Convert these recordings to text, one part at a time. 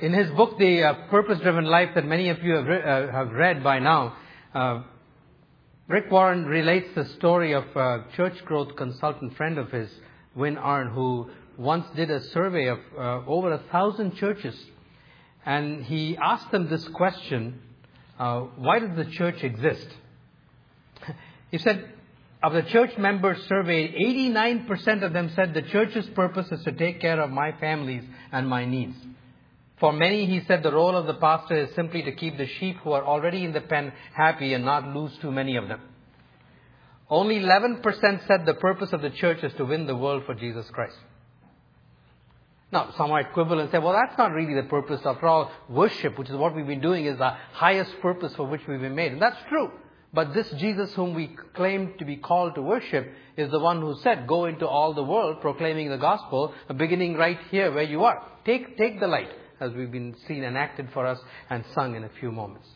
In his book, The uh, Purpose Driven Life, that many of you have, re- uh, have read by now, uh, Rick Warren relates the story of a church growth consultant friend of his, Win Arn, who once did a survey of uh, over a thousand churches. And he asked them this question uh, Why does the church exist? he said, of the church members surveyed, 89% of them said the church's purpose is to take care of my families and my needs. For many, he said, the role of the pastor is simply to keep the sheep who are already in the pen happy and not lose too many of them. Only 11% said the purpose of the church is to win the world for Jesus Christ. Now, some might quibble and say, well, that's not really the purpose. After all, worship, which is what we've been doing, is the highest purpose for which we've been made. And that's true. But this Jesus whom we claim to be called to worship is the one who said, go into all the world proclaiming the gospel, beginning right here where you are. Take, take the light, as we've been seen enacted for us and sung in a few moments.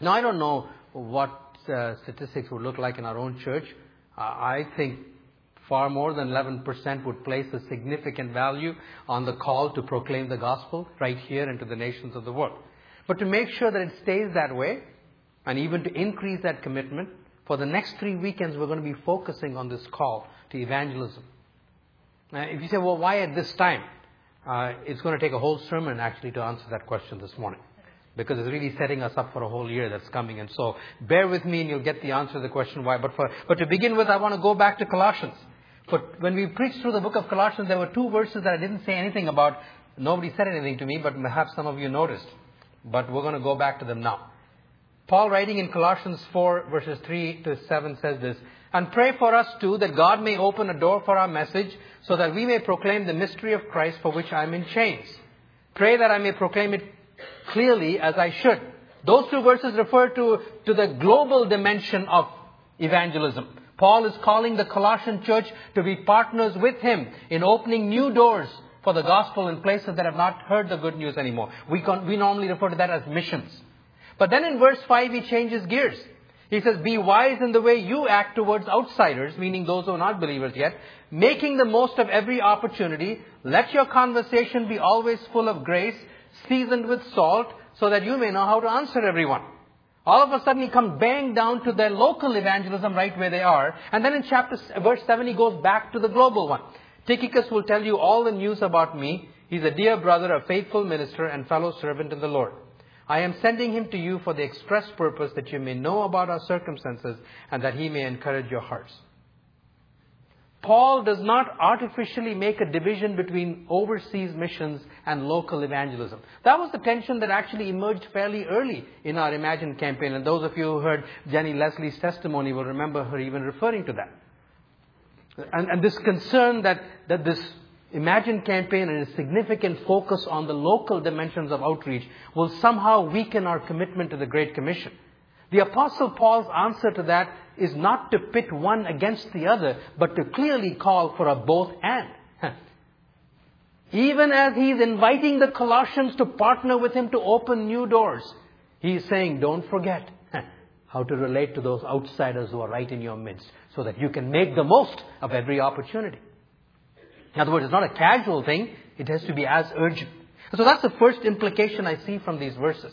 Now, I don't know what uh, statistics would look like in our own church. Uh, I think far more than 11% would place a significant value on the call to proclaim the gospel right here into the nations of the world. But to make sure that it stays that way, and even to increase that commitment, for the next three weekends we're going to be focusing on this call to evangelism. Now, if you say, well, why at this time? Uh, it's going to take a whole sermon actually to answer that question this morning. Because it's really setting us up for a whole year that's coming. And so bear with me and you'll get the answer to the question why. But, for, but to begin with, I want to go back to Colossians. But when we preached through the book of Colossians, there were two verses that I didn't say anything about. Nobody said anything to me, but perhaps some of you noticed. But we're going to go back to them now. Paul, writing in Colossians 4, verses 3 to 7, says this And pray for us too, that God may open a door for our message, so that we may proclaim the mystery of Christ for which I am in chains. Pray that I may proclaim it clearly as I should. Those two verses refer to, to the global dimension of evangelism. Paul is calling the Colossian church to be partners with him in opening new doors for the gospel in places that have not heard the good news anymore. We, con- we normally refer to that as missions. But then in verse 5 he changes gears. He says, Be wise in the way you act towards outsiders, meaning those who are not believers yet, making the most of every opportunity. Let your conversation be always full of grace, seasoned with salt, so that you may know how to answer everyone. All of a sudden he comes bang down to their local evangelism right where they are. And then in chapter, verse 7 he goes back to the global one. Tychicus will tell you all the news about me. He's a dear brother, a faithful minister, and fellow servant in the Lord. I am sending him to you for the express purpose that you may know about our circumstances and that he may encourage your hearts. Paul does not artificially make a division between overseas missions and local evangelism. That was the tension that actually emerged fairly early in our Imagine campaign, and those of you who heard Jenny Leslie's testimony will remember her even referring to that. And, and this concern that, that this Imagine campaign and a significant focus on the local dimensions of outreach will somehow weaken our commitment to the Great Commission. The Apostle Paul's answer to that is not to pit one against the other, but to clearly call for a both and. Even as he's inviting the Colossians to partner with him to open new doors, he's saying, don't forget how to relate to those outsiders who are right in your midst so that you can make the most of every opportunity. In other words, it's not a casual thing, it has to be as urgent. So that's the first implication I see from these verses.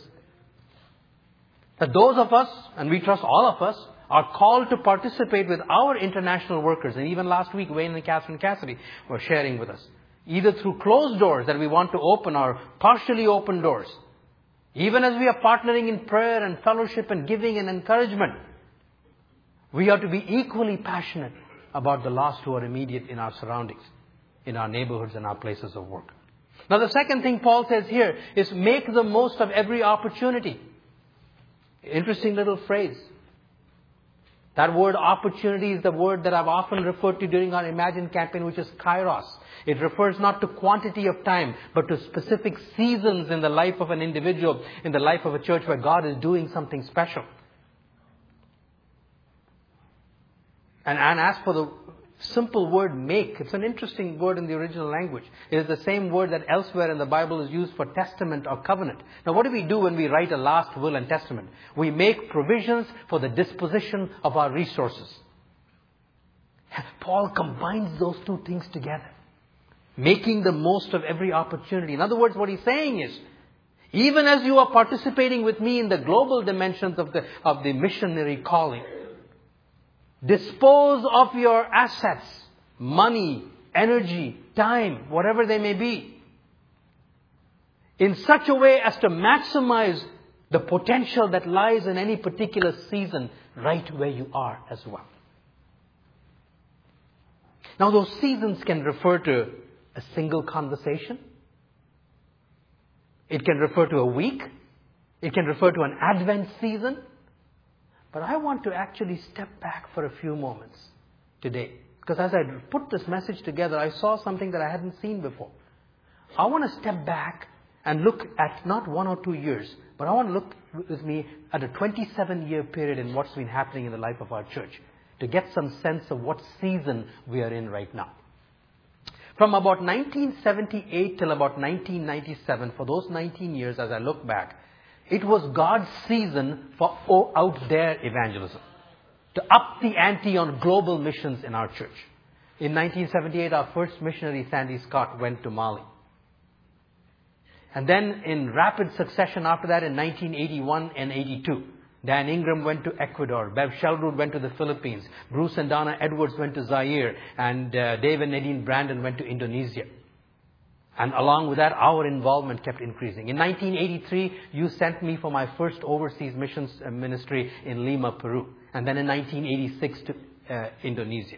That those of us, and we trust all of us, are called to participate with our international workers. And even last week, Wayne and Catherine Cassidy were sharing with us. Either through closed doors that we want to open or partially open doors. Even as we are partnering in prayer and fellowship and giving and encouragement, we are to be equally passionate about the lost who are immediate in our surroundings, in our neighborhoods and our places of work. Now the second thing Paul says here is make the most of every opportunity. Interesting little phrase. That word opportunity is the word that I've often referred to during our Imagine campaign, which is kairos. It refers not to quantity of time, but to specific seasons in the life of an individual, in the life of a church where God is doing something special. And, and as for the simple word make. It's an interesting word in the original language. It is the same word that elsewhere in the Bible is used for testament or covenant. Now, what do we do when we write a last will and testament? We make provisions for the disposition of our resources. Paul combines those two things together. making the most of every opportunity. In other words, what he's saying is, even as you are participating with me in the global dimensions of the, of the missionary calling, dispose of your assets, money, energy, time, whatever they may be, in such a way as to maximize the potential that lies in any particular season right where you are as well. Now, those seasons can refer to a single conversation. It can refer to a week. It can refer to an Advent season. But I want to actually step back for a few moments today. Because as I put this message together, I saw something that I hadn't seen before. I want to step back and look at not one or two years, but I want to look with me at a 27 year period in what's been happening in the life of our church to get some sense of what season we are in right now. From about 1978 till about 1997, for those 19 years as I look back, it was God's season for out there evangelism. To up the ante on global missions in our church. In 1978, our first missionary, Sandy Scott, went to Mali. And then in rapid succession after that in 1981 and 82, Dan Ingram went to Ecuador. Bev Shelroot went to the Philippines. Bruce and Donna Edwards went to Zaire. And uh, Dave and Nadine Brandon went to Indonesia. And along with that, our involvement kept increasing. In 1983, you sent me for my first overseas missions uh, ministry in Lima, Peru. And then in 1986 to uh, Indonesia.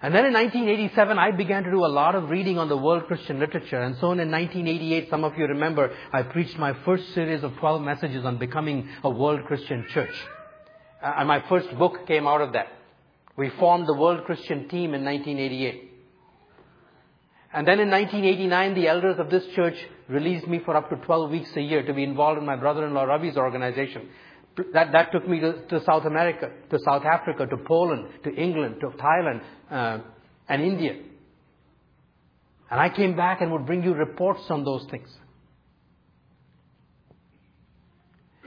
And then in 1987, I began to do a lot of reading on the world Christian literature. And so in 1988, some of you remember, I preached my first series of 12 messages on becoming a world Christian church. Uh, and my first book came out of that. We formed the World Christian Team in 1988. And then in 1989, the elders of this church released me for up to 12 weeks a year to be involved in my brother-in-law Ravi's organization. That, that took me to, to, South America, to South Africa, to Poland, to England, to Thailand, uh, and India. And I came back and would bring you reports on those things.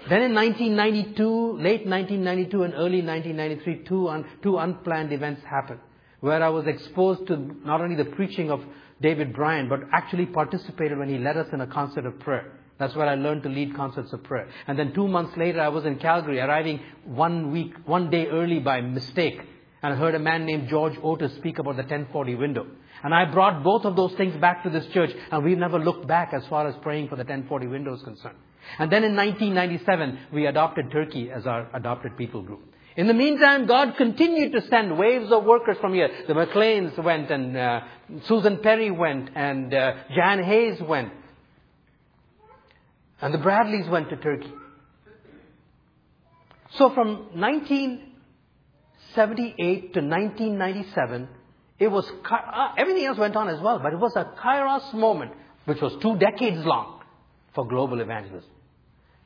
Then in 1992, late 1992 and early 1993, two, un, two unplanned events happened where I was exposed to not only the preaching of David Bryant, but actually participated when he led us in a concert of prayer. That's where I learned to lead concerts of prayer. And then two months later, I was in Calgary, arriving one week, one day early by mistake. And I heard a man named George Otis speak about the 1040 window. And I brought both of those things back to this church, and we've never looked back as far as praying for the 1040 window is concerned. And then in 1997, we adopted Turkey as our adopted people group. In the meantime, God continued to send waves of workers from here. The McLeans went, and uh, Susan Perry went, and uh, Jan Hayes went. And the Bradleys went to Turkey. So from 1978 to 1997, it was, uh, everything else went on as well, but it was a kairos moment, which was two decades long for global evangelism.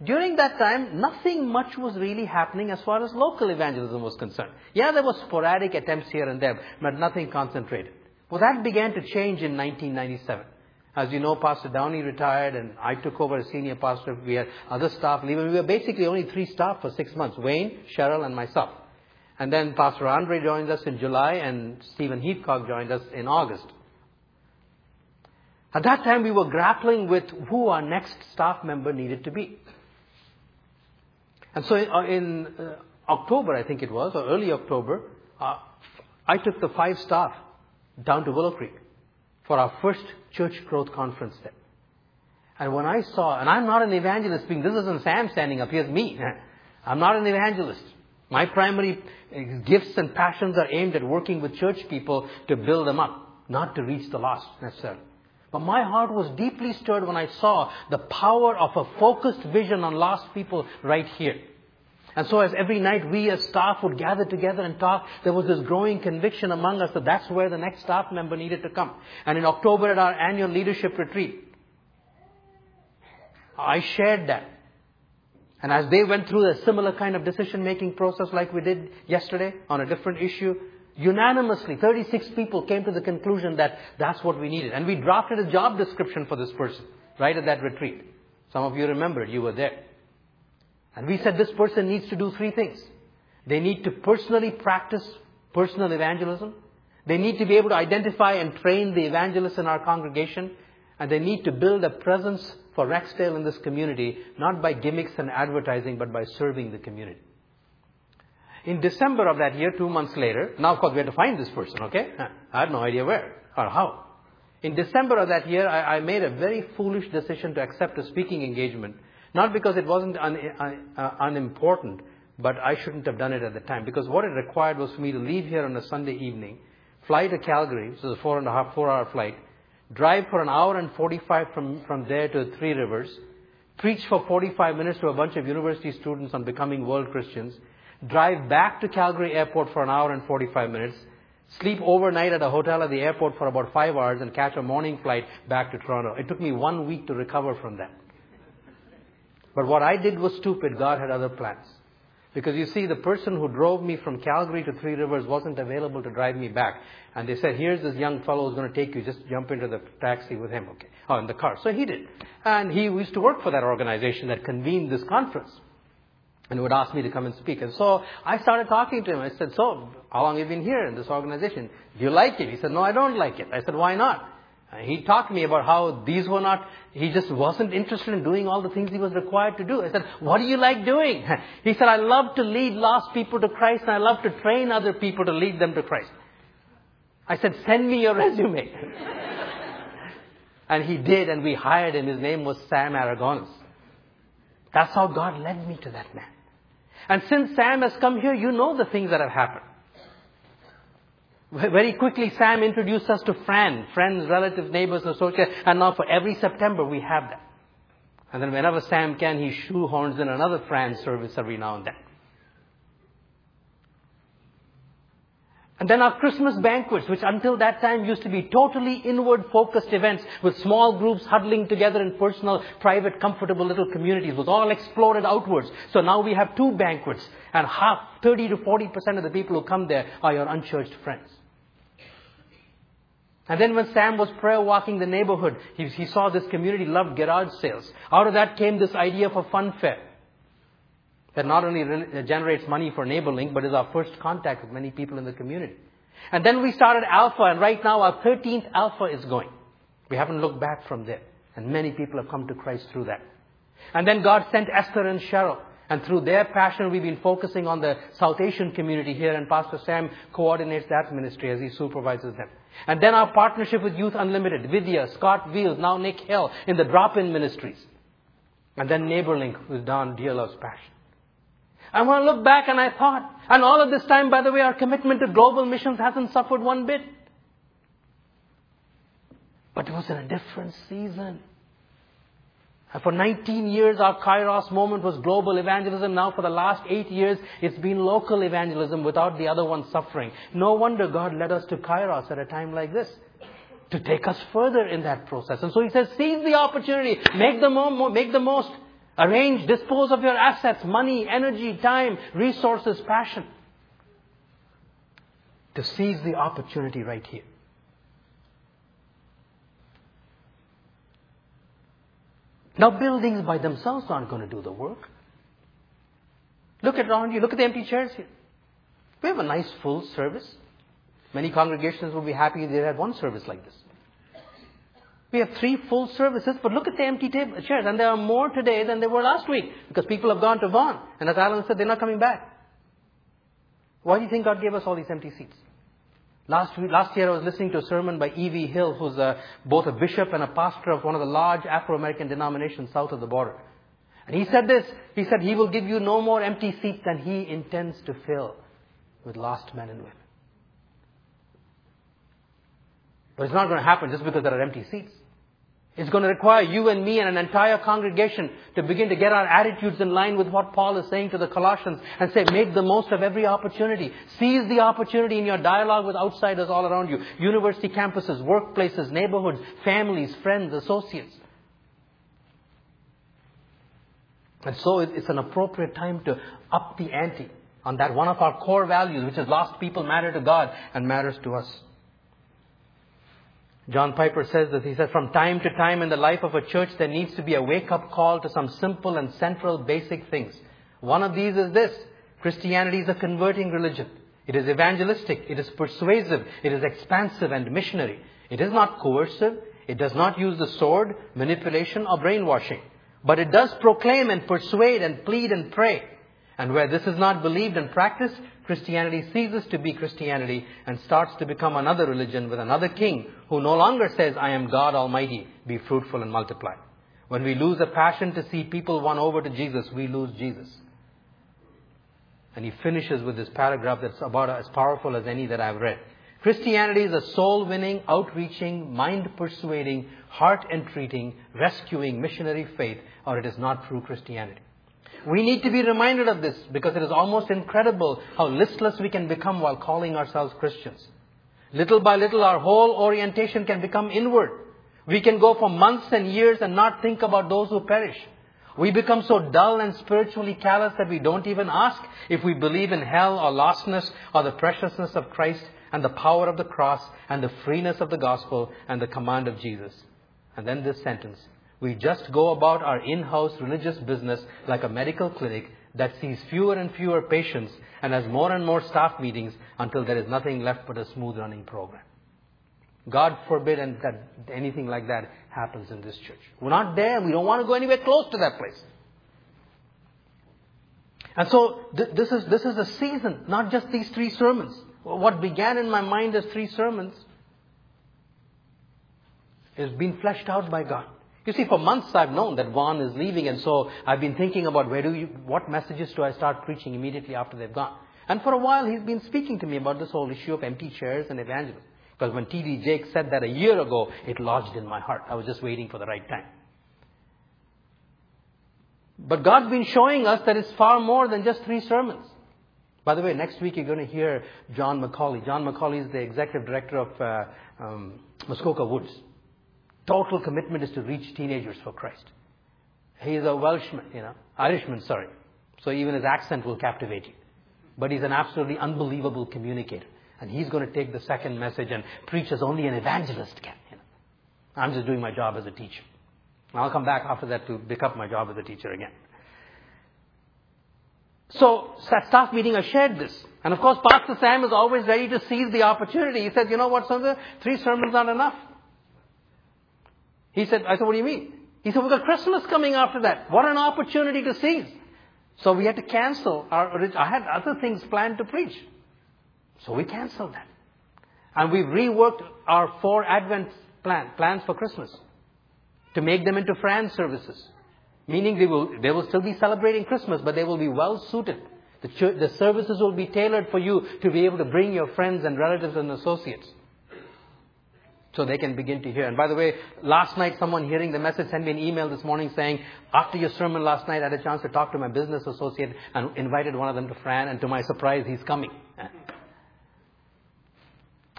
During that time, nothing much was really happening as far as local evangelism was concerned. Yeah, there were sporadic attempts here and there, but nothing concentrated. Well, that began to change in 1997. As you know, Pastor Downey retired and I took over as senior pastor. We had other staff leaving. We were basically only three staff for six months. Wayne, Cheryl, and myself. And then Pastor Andre joined us in July and Stephen Heathcock joined us in August. At that time, we were grappling with who our next staff member needed to be. And so in, uh, in uh, October, I think it was, or early October, uh, I took the five staff down to Willow Creek for our first church growth conference there. And when I saw, and I'm not an evangelist speaking, this isn't Sam standing up, here's me. I'm not an evangelist. My primary uh, gifts and passions are aimed at working with church people to build them up, not to reach the lost necessarily. But my heart was deeply stirred when I saw the power of a focused vision on lost people right here. And so as every night we as staff would gather together and talk, there was this growing conviction among us that that's where the next staff member needed to come. And in October at our annual leadership retreat, I shared that. And as they went through a similar kind of decision making process like we did yesterday on a different issue, unanimously 36 people came to the conclusion that that's what we needed. And we drafted a job description for this person right at that retreat. Some of you remembered, you were there. And we said this person needs to do three things. They need to personally practice personal evangelism. They need to be able to identify and train the evangelists in our congregation. And they need to build a presence for Rexdale in this community, not by gimmicks and advertising, but by serving the community. In December of that year, two months later, now of course we had to find this person, okay? I had no idea where or how. In December of that year, I, I made a very foolish decision to accept a speaking engagement. Not because it wasn't un, uh, unimportant, but I shouldn't have done it at the time. Because what it required was for me to leave here on a Sunday evening, fly to Calgary, which is a four and a half, four hour flight, drive for an hour and 45 from, from there to Three Rivers, preach for 45 minutes to a bunch of university students on becoming world Christians, drive back to Calgary airport for an hour and 45 minutes, sleep overnight at a hotel at the airport for about five hours and catch a morning flight back to Toronto. It took me one week to recover from that. But what I did was stupid. God had other plans. Because you see, the person who drove me from Calgary to Three Rivers wasn't available to drive me back. And they said, here's this young fellow who's going to take you. Just jump into the taxi with him, okay? Oh, in the car. So he did. And he used to work for that organization that convened this conference. And would ask me to come and speak. And so I started talking to him. I said, so, how long have you been here in this organization? Do you like it? He said, no, I don't like it. I said, why not? And he talked to me about how these were not, he just wasn't interested in doing all the things he was required to do. I said, what do you like doing? He said, I love to lead lost people to Christ and I love to train other people to lead them to Christ. I said, send me your resume. and he did and we hired him. His name was Sam Aragonis. That's how God led me to that man. And since Sam has come here, you know the things that have happened. Very quickly, Sam introduced us to Fran, friends, relatives, neighbors, associates, and now for every September we have that. And then whenever Sam can, he shoehorns in another Fran service every now and then. And then our Christmas banquets, which until that time used to be totally inward focused events with small groups huddling together in personal, private, comfortable little communities, was all exploded outwards. So now we have two banquets and half, 30 to 40% of the people who come there are your unchurched friends. And then when Sam was prayer walking the neighborhood, he, he saw this community loved garage sales. Out of that came this idea for fun fair that not only uh, generates money for NeighborLink, but is our first contact with many people in the community. And then we started Alpha, and right now our 13th Alpha is going. We haven't looked back from there. And many people have come to Christ through that. And then God sent Esther and Cheryl. And through their passion, we've been focusing on the South Asian community here, and Pastor Sam coordinates that ministry as he supervises them. And then our partnership with Youth Unlimited, Vidya, Scott Wheels, now Nick Hill in the drop-in ministries. And then NeighborLink with Don Dearlove's passion. I want to look back and I thought, and all of this time, by the way, our commitment to global missions hasn't suffered one bit. But it was in a different season. And for 19 years, our Kairos moment was global evangelism. Now, for the last eight years, it's been local evangelism without the other one suffering. No wonder God led us to Kairos at a time like this to take us further in that process. And so He says, seize the opportunity, make the, mo- make the most, arrange, dispose of your assets, money, energy, time, resources, passion. To seize the opportunity right here. Now, buildings by themselves aren't going to do the work. Look around you. Look at the empty chairs here. We have a nice full service. Many congregations will be happy if they had one service like this. We have three full services, but look at the empty table, chairs. And there are more today than there were last week because people have gone to Vaughan. And as Alan said, they're not coming back. Why do you think God gave us all these empty seats? Last, last year I was listening to a sermon by E.V. Hill, who's a, both a bishop and a pastor of one of the large Afro-American denominations south of the border. And he said this, he said he will give you no more empty seats than he intends to fill with lost men and women. But it's not going to happen just because there are empty seats. It's going to require you and me and an entire congregation to begin to get our attitudes in line with what Paul is saying to the Colossians and say, make the most of every opportunity. Seize the opportunity in your dialogue with outsiders all around you. University campuses, workplaces, neighborhoods, families, friends, associates. And so it's an appropriate time to up the ante on that one of our core values, which is lost people matter to God and matters to us. John Piper says that he says, from time to time in the life of a church, there needs to be a wake up call to some simple and central basic things. One of these is this Christianity is a converting religion. It is evangelistic. It is persuasive. It is expansive and missionary. It is not coercive. It does not use the sword, manipulation, or brainwashing. But it does proclaim and persuade and plead and pray. And where this is not believed and practiced, Christianity ceases to be Christianity and starts to become another religion with another king who no longer says, I am God Almighty, be fruitful and multiply. When we lose a passion to see people won over to Jesus, we lose Jesus. And he finishes with this paragraph that's about as powerful as any that I've read. Christianity is a soul winning, outreaching, mind persuading, heart entreating, rescuing missionary faith, or it is not true Christianity. We need to be reminded of this because it is almost incredible how listless we can become while calling ourselves Christians. Little by little, our whole orientation can become inward. We can go for months and years and not think about those who perish. We become so dull and spiritually callous that we don't even ask if we believe in hell or lostness or the preciousness of Christ and the power of the cross and the freeness of the gospel and the command of Jesus. And then this sentence. We just go about our in-house religious business like a medical clinic that sees fewer and fewer patients and has more and more staff meetings until there is nothing left but a smooth running program. God forbid and that anything like that happens in this church. We're not there we don't want to go anywhere close to that place. And so th- this is this is a season, not just these three sermons. What began in my mind as three sermons is being fleshed out by God. You see, for months I've known that Vaughn is leaving, and so I've been thinking about where do you, what messages do I start preaching immediately after they've gone. And for a while he's been speaking to me about this whole issue of empty chairs and evangelism. Because when T.D. Jakes said that a year ago, it lodged in my heart. I was just waiting for the right time. But God's been showing us that it's far more than just three sermons. By the way, next week you're going to hear John McCauley. John McCauley is the executive director of uh, um, Muskoka Woods. Total commitment is to reach teenagers for Christ. He is a Welshman, you know, Irishman, sorry. So even his accent will captivate you. But he's an absolutely unbelievable communicator. And he's going to take the second message and preach as only an evangelist can. You know. I'm just doing my job as a teacher. I'll come back after that to pick up my job as a teacher again. So, at staff meeting, I shared this. And of course, Pastor Sam is always ready to seize the opportunity. He said, you know what, Sundar? Three sermons aren't enough. He said, I said, what do you mean? He said, we've got Christmas coming after that. What an opportunity to seize. So we had to cancel our, I had other things planned to preach. So we canceled that. And we reworked our four Advent plan, plans for Christmas to make them into friend services. Meaning they will, they will still be celebrating Christmas, but they will be well suited. The, church, the services will be tailored for you to be able to bring your friends and relatives and associates. So they can begin to hear. And by the way, last night someone hearing the message sent me an email this morning saying, after your sermon last night, I had a chance to talk to my business associate and invited one of them to Fran, and to my surprise, he's coming.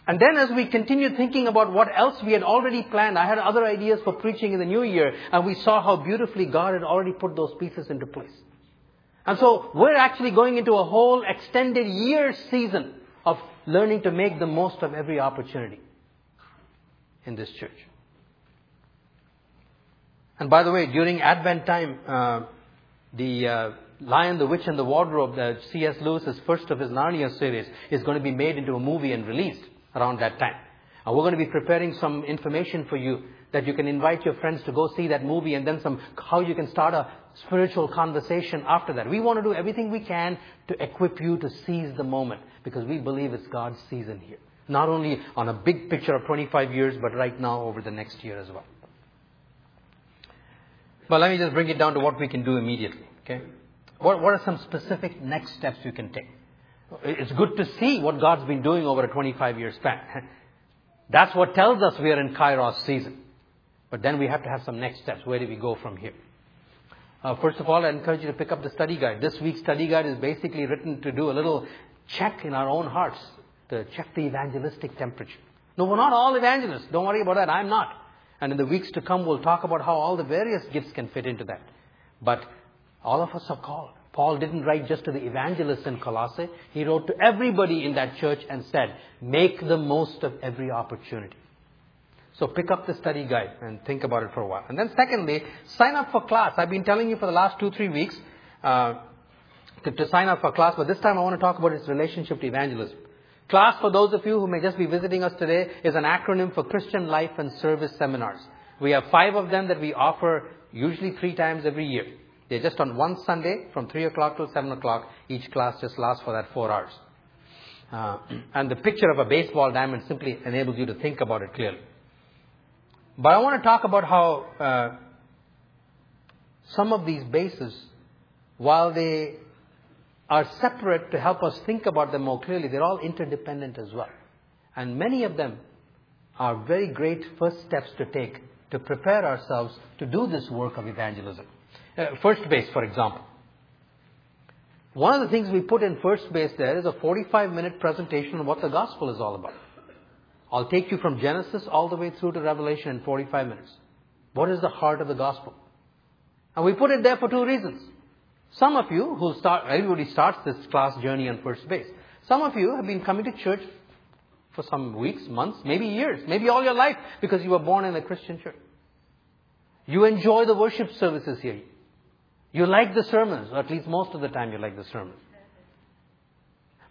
And then as we continued thinking about what else we had already planned, I had other ideas for preaching in the new year, and we saw how beautifully God had already put those pieces into place. And so we're actually going into a whole extended year season of learning to make the most of every opportunity in this church. And by the way, during Advent time, uh, the uh, Lion, the Witch, and the Wardrobe, the C.S. Lewis's first of his Narnia series, is going to be made into a movie and released around that time. And we're going to be preparing some information for you that you can invite your friends to go see that movie and then some, how you can start a spiritual conversation after that. We want to do everything we can to equip you to seize the moment because we believe it's God's season here. Not only on a big picture of 25 years, but right now over the next year as well. But let me just bring it down to what we can do immediately. Okay? What, what are some specific next steps you can take? It's good to see what God's been doing over a 25 year span. That's what tells us we are in Kairos season. But then we have to have some next steps. Where do we go from here? Uh, first of all, I encourage you to pick up the study guide. This week's study guide is basically written to do a little check in our own hearts, to check the evangelistic temperature. No, we're not all evangelists. Don't worry about that. I'm not. And in the weeks to come, we'll talk about how all the various gifts can fit into that. But all of us are called. Paul didn't write just to the evangelists in Colossae. He wrote to everybody in that church and said, make the most of every opportunity. So pick up the study guide and think about it for a while. And then secondly, sign up for class. I've been telling you for the last two, three weeks, uh, to, to sign up for class, but this time I want to talk about its relationship to evangelism. Class, for those of you who may just be visiting us today, is an acronym for Christian Life and Service Seminars. We have five of them that we offer usually three times every year. They're just on one Sunday from 3 o'clock till 7 o'clock. Each class just lasts for that four hours. Uh, and the picture of a baseball diamond simply enables you to think about it clearly. But I want to talk about how uh, some of these bases, while they are separate to help us think about them more clearly, they're all interdependent as well. And many of them are very great first steps to take to prepare ourselves to do this work of evangelism. Uh, first base, for example. One of the things we put in first base there is a 45 minute presentation of what the gospel is all about. I'll take you from Genesis all the way through to Revelation in 45 minutes. What is the heart of the gospel? And we put it there for two reasons. Some of you who start, everybody starts this class journey on first base. Some of you have been coming to church for some weeks, months, maybe years, maybe all your life because you were born in a Christian church. You enjoy the worship services here. You like the sermons, or at least most of the time you like the sermons.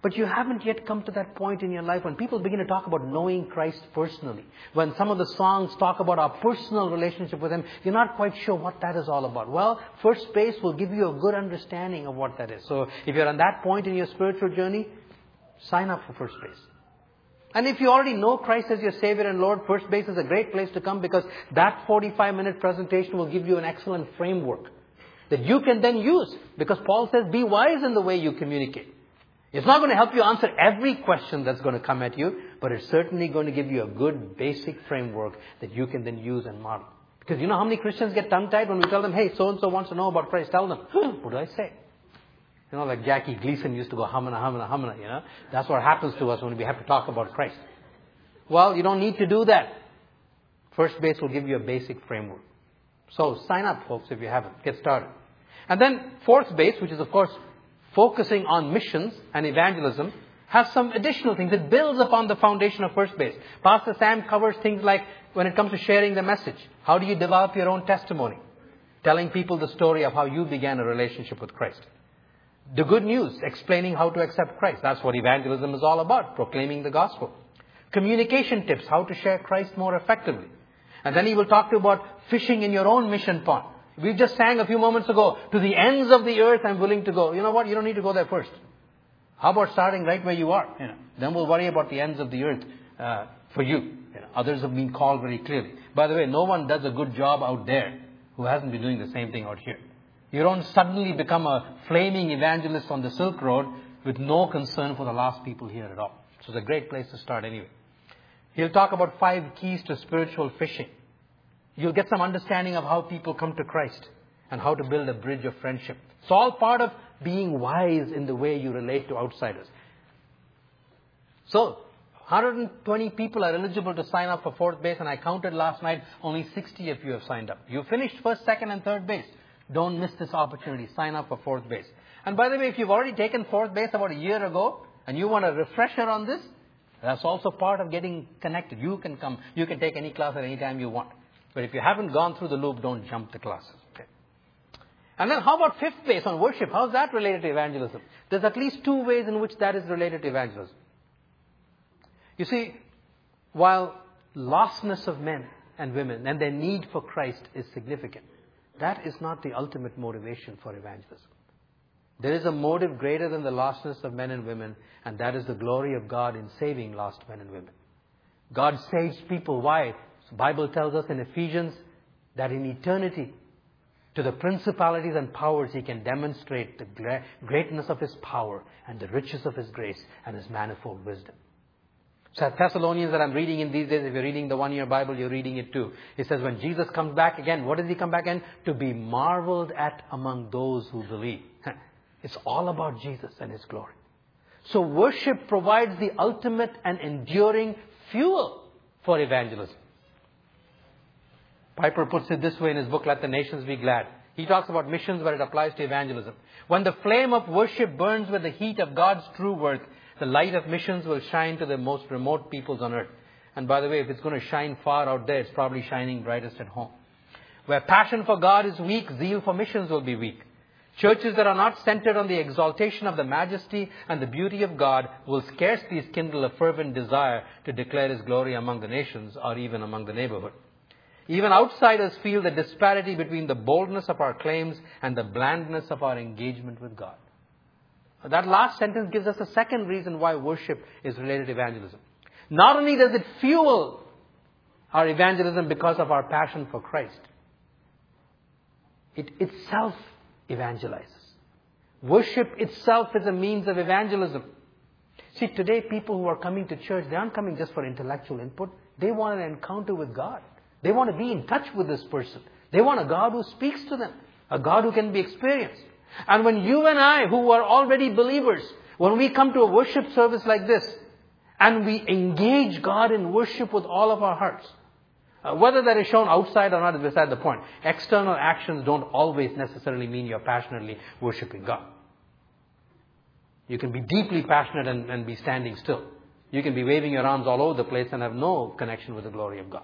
But you haven't yet come to that point in your life when people begin to talk about knowing Christ personally. When some of the songs talk about our personal relationship with Him, you're not quite sure what that is all about. Well, First Base will give you a good understanding of what that is. So if you're on that point in your spiritual journey, sign up for First Base. And if you already know Christ as your Savior and Lord, First Base is a great place to come because that 45 minute presentation will give you an excellent framework that you can then use. Because Paul says, be wise in the way you communicate. It's not going to help you answer every question that's going to come at you, but it's certainly going to give you a good basic framework that you can then use and model. Because you know how many Christians get tongue tied when we tell them, hey, so and so wants to know about Christ. Tell them, what do I say? You know, like Jackie Gleason used to go hamana, hamana, hamana, you know. That's what happens to us when we have to talk about Christ. Well, you don't need to do that. First base will give you a basic framework. So sign up, folks, if you haven't. Get started. And then fourth base, which is of course focusing on missions and evangelism, has some additional things. It builds upon the foundation of first base. Pastor Sam covers things like when it comes to sharing the message. How do you develop your own testimony? Telling people the story of how you began a relationship with Christ. The good news, explaining how to accept Christ. That's what evangelism is all about, proclaiming the gospel. Communication tips, how to share Christ more effectively. And then he will talk to you about fishing in your own mission pond. We just sang a few moments ago, to the ends of the earth I'm willing to go. You know what? You don't need to go there first. How about starting right where you are? You know, then we'll worry about the ends of the earth uh, for you. you know, others have been called very clearly. By the way, no one does a good job out there who hasn't been doing the same thing out here. You don't suddenly become a flaming evangelist on the Silk Road with no concern for the lost people here at all. So it's a great place to start anyway. He'll talk about five keys to spiritual fishing. You'll get some understanding of how people come to Christ and how to build a bridge of friendship. It's all part of being wise in the way you relate to outsiders. So, 120 people are eligible to sign up for fourth base, and I counted last night, only 60 of you have signed up. You finished first, second, and third base. Don't miss this opportunity. Sign up for fourth base. And by the way, if you've already taken fourth base about a year ago, and you want a refresher on this, that's also part of getting connected. You can come, you can take any class at any time you want. But if you haven't gone through the loop, don't jump the classes. Okay. And then how about fifth base on worship? How's that related to evangelism? There's at least two ways in which that is related to evangelism. You see, while lostness of men and women and their need for Christ is significant, that is not the ultimate motivation for evangelism. There is a motive greater than the lostness of men and women, and that is the glory of God in saving lost men and women. God saves people. Why? The Bible tells us in Ephesians that in eternity, to the principalities and powers, he can demonstrate the greatness of his power and the riches of his grace and his manifold wisdom. So Thessalonians that I'm reading in these days, if you're reading the one-year Bible, you're reading it too. It says when Jesus comes back again, what does he come back in? To be marveled at among those who believe. It's all about Jesus and his glory. So worship provides the ultimate and enduring fuel for evangelism. Piper puts it this way in his book, Let the Nations Be Glad. He talks about missions where it applies to evangelism. When the flame of worship burns with the heat of God's true worth, the light of missions will shine to the most remote peoples on earth. And by the way, if it's going to shine far out there, it's probably shining brightest at home. Where passion for God is weak, zeal for missions will be weak. Churches that are not centered on the exaltation of the majesty and the beauty of God will scarcely kindle a fervent desire to declare His glory among the nations or even among the neighborhood. Even outsiders feel the disparity between the boldness of our claims and the blandness of our engagement with God. That last sentence gives us a second reason why worship is related to evangelism. Not only does it fuel our evangelism because of our passion for Christ, it itself evangelizes. Worship itself is a means of evangelism. See, today people who are coming to church, they aren't coming just for intellectual input. They want an encounter with God. They want to be in touch with this person. They want a God who speaks to them, a God who can be experienced. And when you and I, who are already believers, when we come to a worship service like this, and we engage God in worship with all of our hearts, uh, whether that is shown outside or not is beside the point. External actions don't always necessarily mean you're passionately worshiping God. You can be deeply passionate and, and be standing still. You can be waving your arms all over the place and have no connection with the glory of God.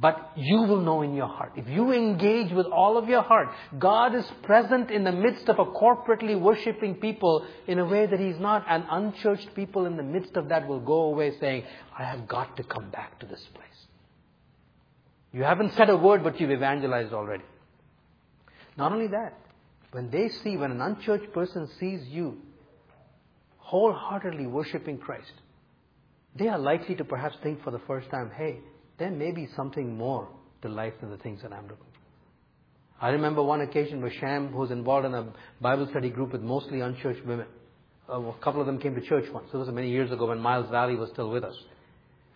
But you will know in your heart. If you engage with all of your heart, God is present in the midst of a corporately worshipping people in a way that He's not. And unchurched people in the midst of that will go away saying, I have got to come back to this place. You haven't said a word, but you've evangelized already. Not only that, when they see, when an unchurched person sees you wholeheartedly worshiping Christ, they are likely to perhaps think for the first time, hey, there may be something more to life than the things that I'm looking for. I remember one occasion where Sham was involved in a Bible study group with mostly unchurched women. Uh, a couple of them came to church once. It was many years ago when Miles Valley was still with us.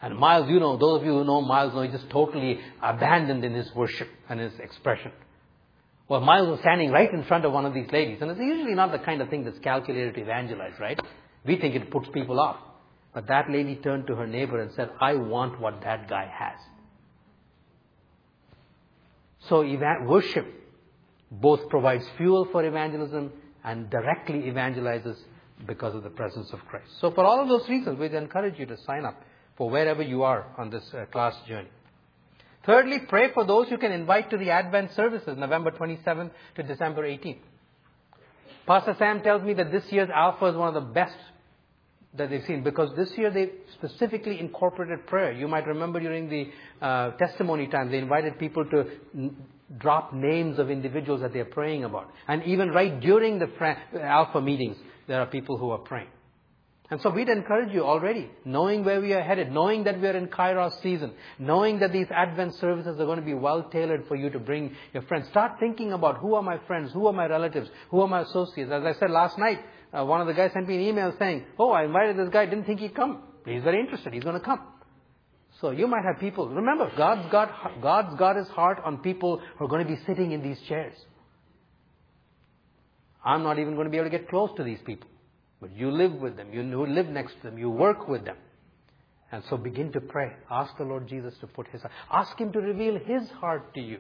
And Miles, you know, those of you who know Miles know he's just totally abandoned in his worship and his expression. Well, Miles was standing right in front of one of these ladies, and it's usually not the kind of thing that's calculated to evangelize, right? We think it puts people off. But that lady turned to her neighbor and said, I want what that guy has. So worship both provides fuel for evangelism and directly evangelizes because of the presence of Christ. So for all of those reasons, we encourage you to sign up for wherever you are on this uh, class journey. Thirdly, pray for those you can invite to the Advent services, November 27th to December 18th. Pastor Sam tells me that this year's Alpha is one of the best that they've seen because this year they specifically incorporated prayer. You might remember during the uh, testimony time, they invited people to n- drop names of individuals that they're praying about. And even right during the pra- Alpha meetings, there are people who are praying. And so we'd encourage you already, knowing where we are headed, knowing that we are in Kairos season, knowing that these Advent services are going to be well tailored for you to bring your friends. Start thinking about who are my friends, who are my relatives, who are my associates. As I said last night, uh, one of the guys sent me an email saying, oh, I invited this guy, didn't think he'd come. He's very interested, he's going to come. So you might have people, remember, God's got, God's got his heart on people who are going to be sitting in these chairs. I'm not even going to be able to get close to these people. But you live with them, you live next to them, you work with them. And so begin to pray. Ask the Lord Jesus to put his heart. Ask him to reveal his heart to you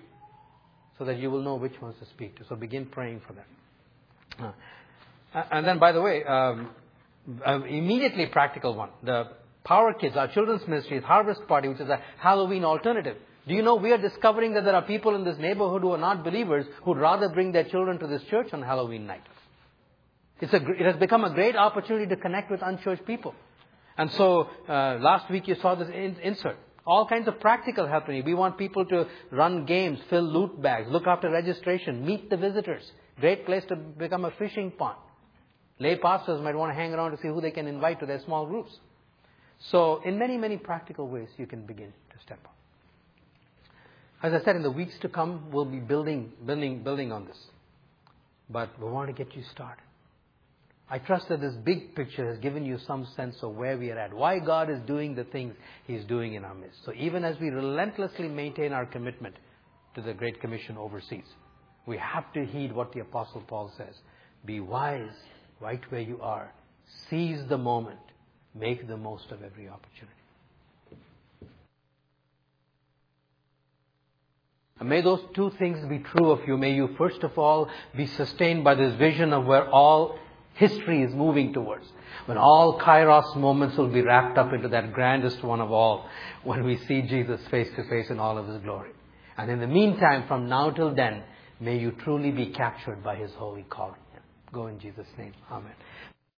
so that you will know which ones to speak to. So begin praying for them. And then, by the way, um, uh, immediately practical one. The Power Kids, our children's ministry, Harvest Party, which is a Halloween alternative. Do you know we are discovering that there are people in this neighborhood who are not believers who'd rather bring their children to this church on Halloween night? It's a, it has become a great opportunity to connect with unchurched people. And so, uh, last week you saw this in, insert. All kinds of practical help. We want people to run games, fill loot bags, look after registration, meet the visitors. Great place to become a fishing pond. Lay pastors might want to hang around to see who they can invite to their small groups. So, in many, many practical ways, you can begin to step up. As I said, in the weeks to come, we'll be building, building, building on this. But we want to get you started. I trust that this big picture has given you some sense of where we are at, why God is doing the things He's doing in our midst. So even as we relentlessly maintain our commitment to the Great Commission overseas, we have to heed what the Apostle Paul says. Be wise right where you are. Seize the moment. Make the most of every opportunity. And may those two things be true of you. May you, first of all, be sustained by this vision of where all history is moving towards. When all kairos moments will be wrapped up into that grandest one of all, when we see Jesus face to face in all of his glory. And in the meantime, from now till then, May you truly be captured by His holy calling. Go in Jesus' name. Amen.